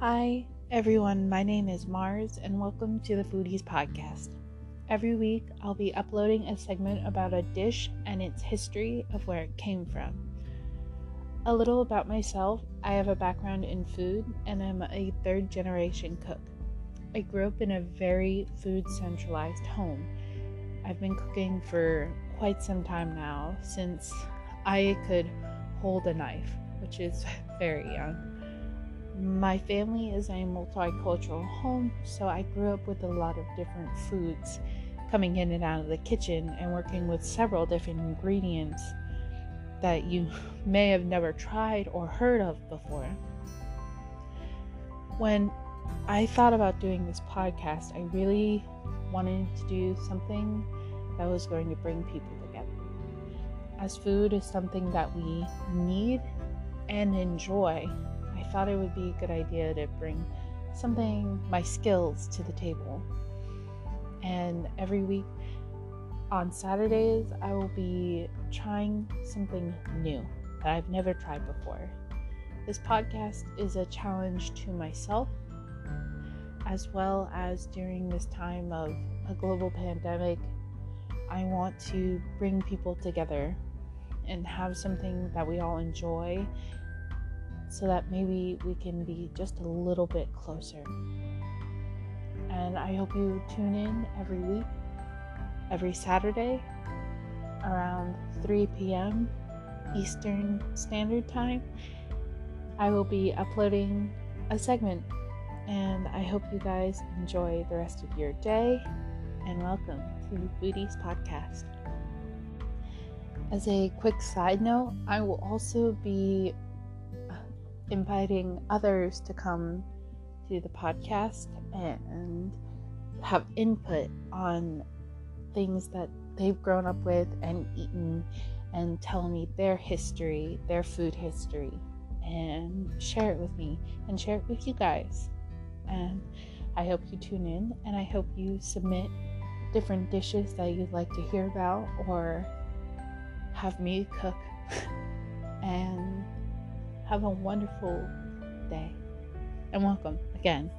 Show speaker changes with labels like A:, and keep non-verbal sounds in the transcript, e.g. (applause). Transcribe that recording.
A: Hi, everyone. My name is Mars, and welcome to the Foodies Podcast. Every week, I'll be uploading a segment about a dish and its history of where it came from. A little about myself I have a background in food, and I'm a third generation cook. I grew up in a very food centralized home. I've been cooking for quite some time now, since I could hold a knife, which is very young. My family is a multicultural home, so I grew up with a lot of different foods coming in and out of the kitchen and working with several different ingredients that you (laughs) may have never tried or heard of before. When I thought about doing this podcast, I really wanted to do something that was going to bring people together. As food is something that we need and enjoy, I thought it would be a good idea to bring something, my skills, to the table. And every week on Saturdays, I will be trying something new that I've never tried before. This podcast is a challenge to myself, as well as during this time of a global pandemic. I want to bring people together and have something that we all enjoy so that maybe we can be just a little bit closer. And I hope you tune in every week, every Saturday around 3 p.m. Eastern Standard Time. I will be uploading a segment, and I hope you guys enjoy the rest of your day. And welcome to Foodies Podcast. As a quick side note, I will also be inviting others to come to the podcast and have input on things that they've grown up with and eaten and tell me their history, their food history, and share it with me and share it with you guys. And I hope you tune in and I hope you submit different dishes that you'd like to hear about or have me cook. (laughs) and have a wonderful day and welcome again